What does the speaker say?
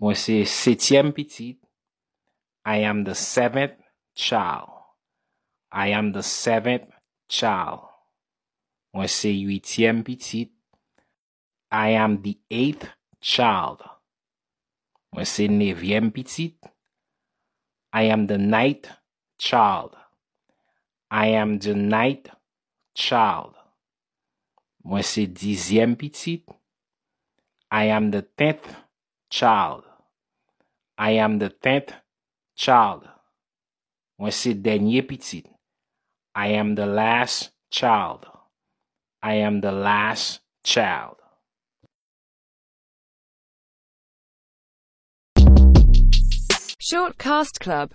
Mwen se setyem pitit. I am the seventh child. I am the seventh child. Mwen se yuityem pitit. I am the eighth child. Mwen se nevyem pitit. I am the ninth child. I am the ninth child. Mwen se dizyem pitit. I am the tenth child. I am the tenth child. Mwen se denye pitit. I am the last child. I am the last child. Shortcast Club